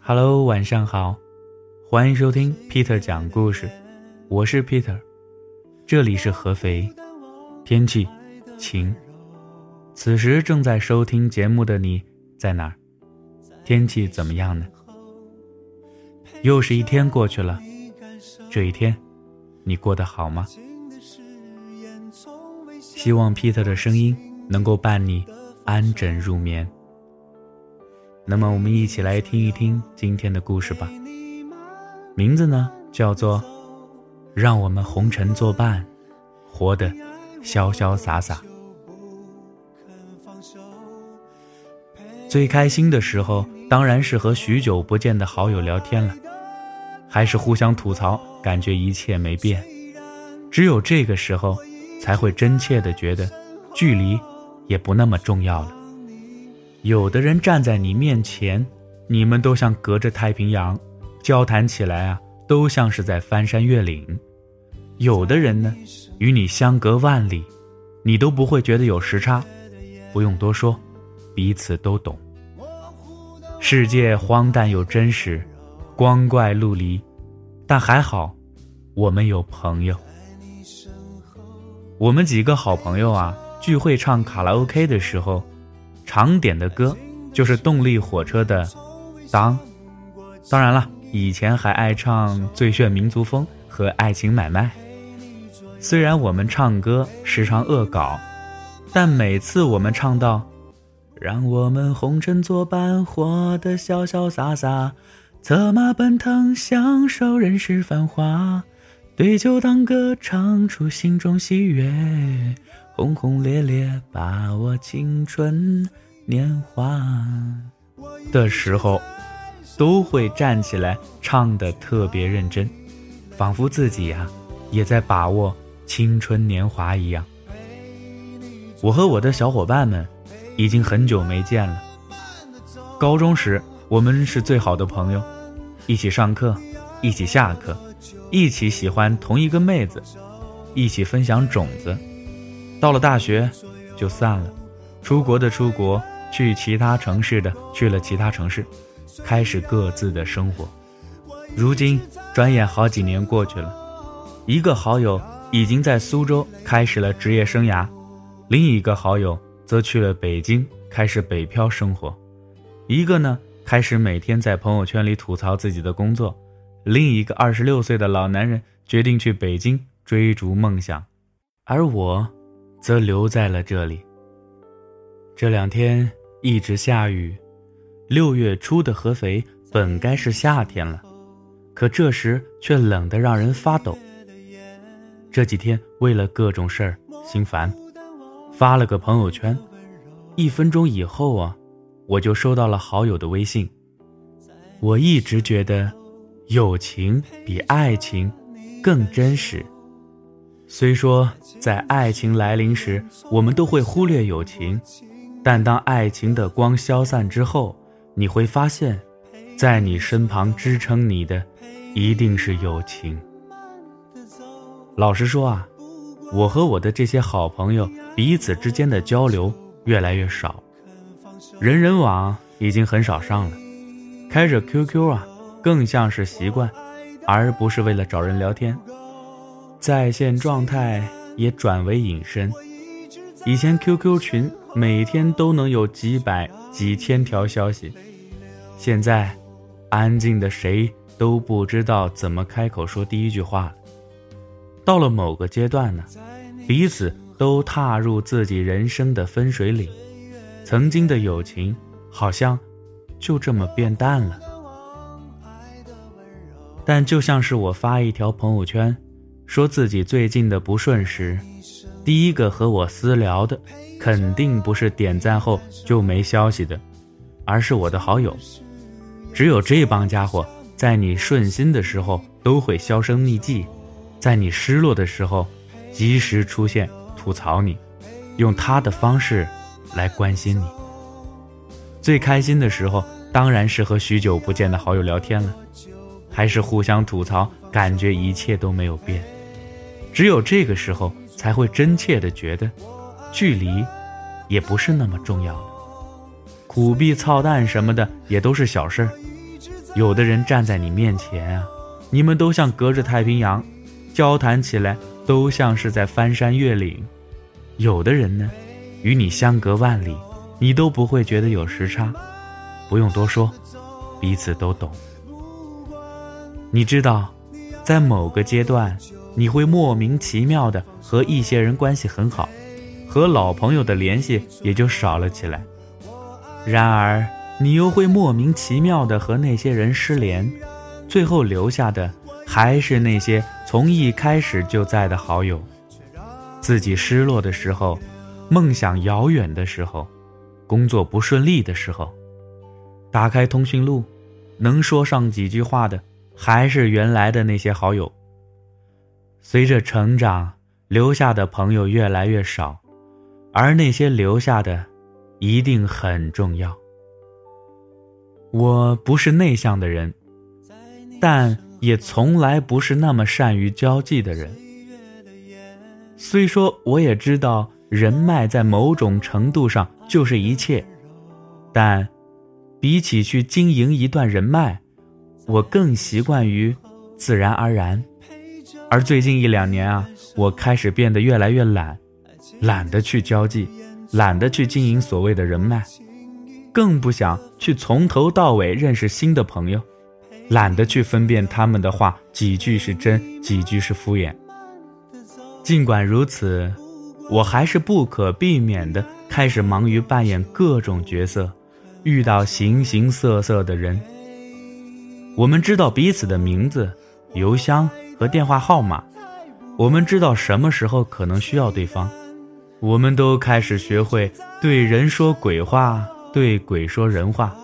Hello，晚上好，欢迎收听 Peter 讲故事，我是 Peter，这里是合肥，天气晴，此时正在收听节目的你在哪儿？天气怎么样呢？又是一天过去了，这一天你过得好吗？希望 Peter 的声音能够伴你安枕入眠。那么，我们一起来听一听今天的故事吧。名字呢，叫做《让我们红尘作伴，活得潇潇洒洒》。最开心的时候，当然是和许久不见的好友聊天了，还是互相吐槽，感觉一切没变。只有这个时候，才会真切的觉得，距离也不那么重要了。有的人站在你面前，你们都像隔着太平洋，交谈起来啊，都像是在翻山越岭；有的人呢，与你相隔万里，你都不会觉得有时差。不用多说，彼此都懂。世界荒诞又真实，光怪陆离，但还好，我们有朋友。我们几个好朋友啊，聚会唱卡拉 OK 的时候。常点的歌就是动力火车的《当》，当然了，以前还爱唱《最炫民族风》和《爱情买卖》。虽然我们唱歌时常恶搞，但每次我们唱到“让我们红尘作伴，活得潇潇洒洒，策马奔腾，享受人世繁华，对酒当歌，唱出心中喜悦。”轰轰烈烈把握青春年华的时候，都会站起来唱的特别认真，仿佛自己呀也在把握青春年华一样。我和我的小伙伴们已经很久没见了。高中时我们是最好的朋友，一起上课，一起下课，一起喜欢同一个妹子，一起分享种子。到了大学，就散了。出国的出国，去其他城市的去了其他城市，开始各自的生活。如今，转眼好几年过去了，一个好友已经在苏州开始了职业生涯，另一个好友则去了北京开始北漂生活。一个呢，开始每天在朋友圈里吐槽自己的工作；另一个二十六岁的老男人决定去北京追逐梦想，而我。则留在了这里。这两天一直下雨，六月初的合肥本该是夏天了，可这时却冷得让人发抖。这几天为了各种事儿心烦，发了个朋友圈，一分钟以后啊，我就收到了好友的微信。我一直觉得，友情比爱情更真实。虽说在爱情来临时，我们都会忽略友情，但当爱情的光消散之后，你会发现，在你身旁支撑你的，一定是友情。老实说啊，我和我的这些好朋友彼此之间的交流越来越少，人人网已经很少上了，开着 QQ 啊，更像是习惯，而不是为了找人聊天。在线状态也转为隐身。以前 QQ 群每天都能有几百几千条消息，现在安静的谁都不知道怎么开口说第一句话了。到了某个阶段呢，彼此都踏入自己人生的分水岭，曾经的友情好像就这么变淡了。但就像是我发一条朋友圈。说自己最近的不顺时，第一个和我私聊的，肯定不是点赞后就没消息的，而是我的好友。只有这帮家伙，在你顺心的时候都会销声匿迹，在你失落的时候，及时出现吐槽你，用他的方式来关心你。最开心的时候，当然是和许久不见的好友聊天了，还是互相吐槽，感觉一切都没有变。只有这个时候，才会真切的觉得，距离，也不是那么重要了。苦逼操蛋什么的也都是小事儿，有的人站在你面前啊，你们都像隔着太平洋，交谈起来都像是在翻山越岭；有的人呢，与你相隔万里，你都不会觉得有时差。不用多说，彼此都懂。你知道，在某个阶段，你会莫名其妙的和一些人关系很好，和老朋友的联系也就少了起来。然而，你又会莫名其妙的和那些人失联，最后留下的还是那些从一开始就在的好友。自己失落的时候，梦想遥远的时候，工作不顺利的时候，打开通讯录，能说上几句话的。还是原来的那些好友。随着成长，留下的朋友越来越少，而那些留下的，一定很重要。我不是内向的人，但也从来不是那么善于交际的人。虽说我也知道人脉在某种程度上就是一切，但比起去经营一段人脉。我更习惯于自然而然，而最近一两年啊，我开始变得越来越懒，懒得去交际，懒得去经营所谓的人脉，更不想去从头到尾认识新的朋友，懒得去分辨他们的话几句是真，几句是敷衍。尽管如此，我还是不可避免的开始忙于扮演各种角色，遇到形形色色的人。我们知道彼此的名字、邮箱和电话号码，我们知道什么时候可能需要对方，我们都开始学会对人说鬼话，对鬼说人话，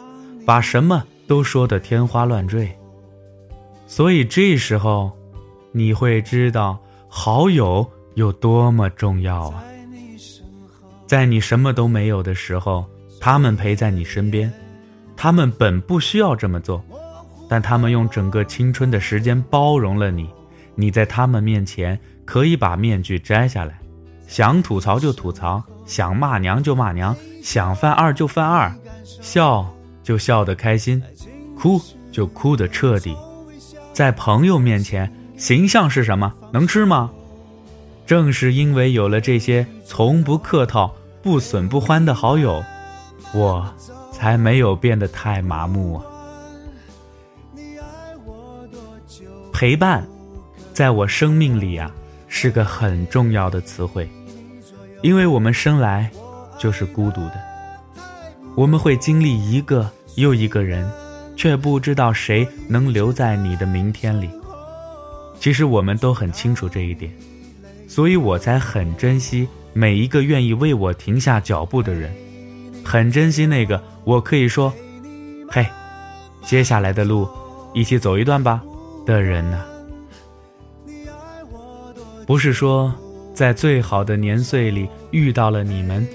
把什么都说得天花乱坠。所以这时候，你会知道好友有多么重要啊！在你什么都没有的时候，他们陪在你身边，他们本不需要这么做。但他们用整个青春的时间包容了你，你在他们面前可以把面具摘下来，想吐槽就吐槽，想骂娘就骂娘，想犯二就犯二，笑就笑得开心，哭就哭得彻底。在朋友面前，形象是什么？能吃吗？正是因为有了这些从不客套、不损不欢的好友，我才没有变得太麻木啊。陪伴，在我生命里啊，是个很重要的词汇，因为我们生来就是孤独的，我们会经历一个又一个人，却不知道谁能留在你的明天里。其实我们都很清楚这一点，所以我才很珍惜每一个愿意为我停下脚步的人，很珍惜那个我可以说，嘿，接下来的路，一起走一段吧。的人呢？不是说在最好的年岁里遇到了你们，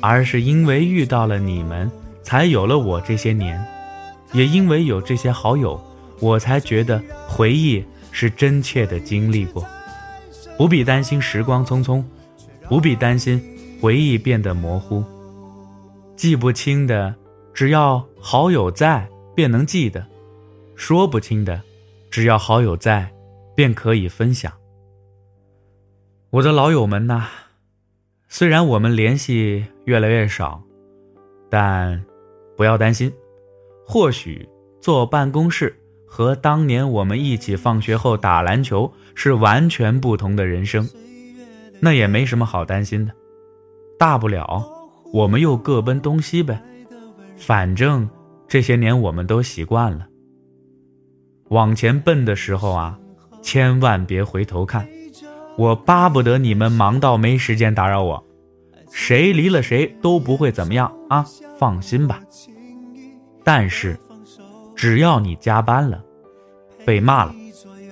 而是因为遇到了你们，才有了我这些年。也因为有这些好友，我才觉得回忆是真切的经历过，不必担心时光匆匆，不必担心回忆变得模糊。记不清的，只要好友在，便能记得；说不清的。只要好友在，便可以分享。我的老友们呐，虽然我们联系越来越少，但不要担心，或许坐办公室和当年我们一起放学后打篮球是完全不同的人生，那也没什么好担心的，大不了我们又各奔东西呗，反正这些年我们都习惯了。往前奔的时候啊，千万别回头看。我巴不得你们忙到没时间打扰我，谁离了谁都不会怎么样啊，放心吧。但是，只要你加班了，被骂了，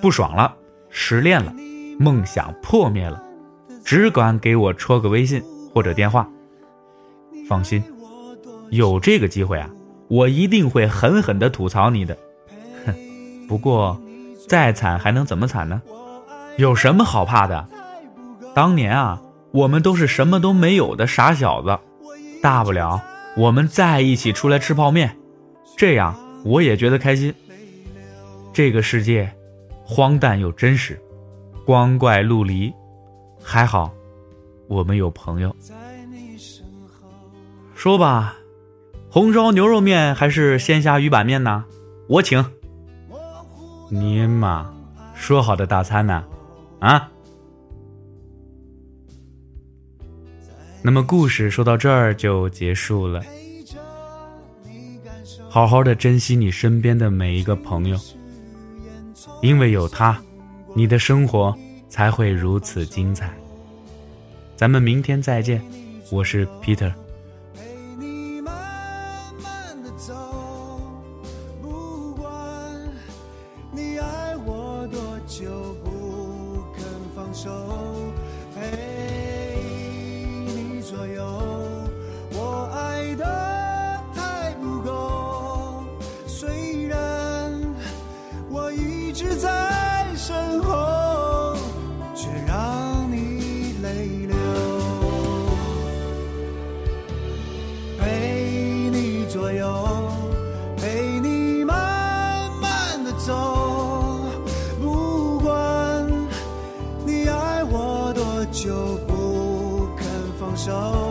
不爽了，失恋了，梦想破灭了，只管给我戳个微信或者电话。放心，有这个机会啊，我一定会狠狠地吐槽你的。哼不过，再惨还能怎么惨呢？有什么好怕的？当年啊，我们都是什么都没有的傻小子，大不了我们再一起出来吃泡面，这样我也觉得开心。这个世界荒诞又真实，光怪陆离。还好，我们有朋友。说吧，红烧牛肉面还是鲜虾鱼板面呢？我请。您嘛，说好的大餐呢？啊那么故事说到这儿就结束了。好好的珍惜你身边的每一个朋友，因为有他，你的生活才会如此精彩。咱们明天再见，我是 Peter。手陪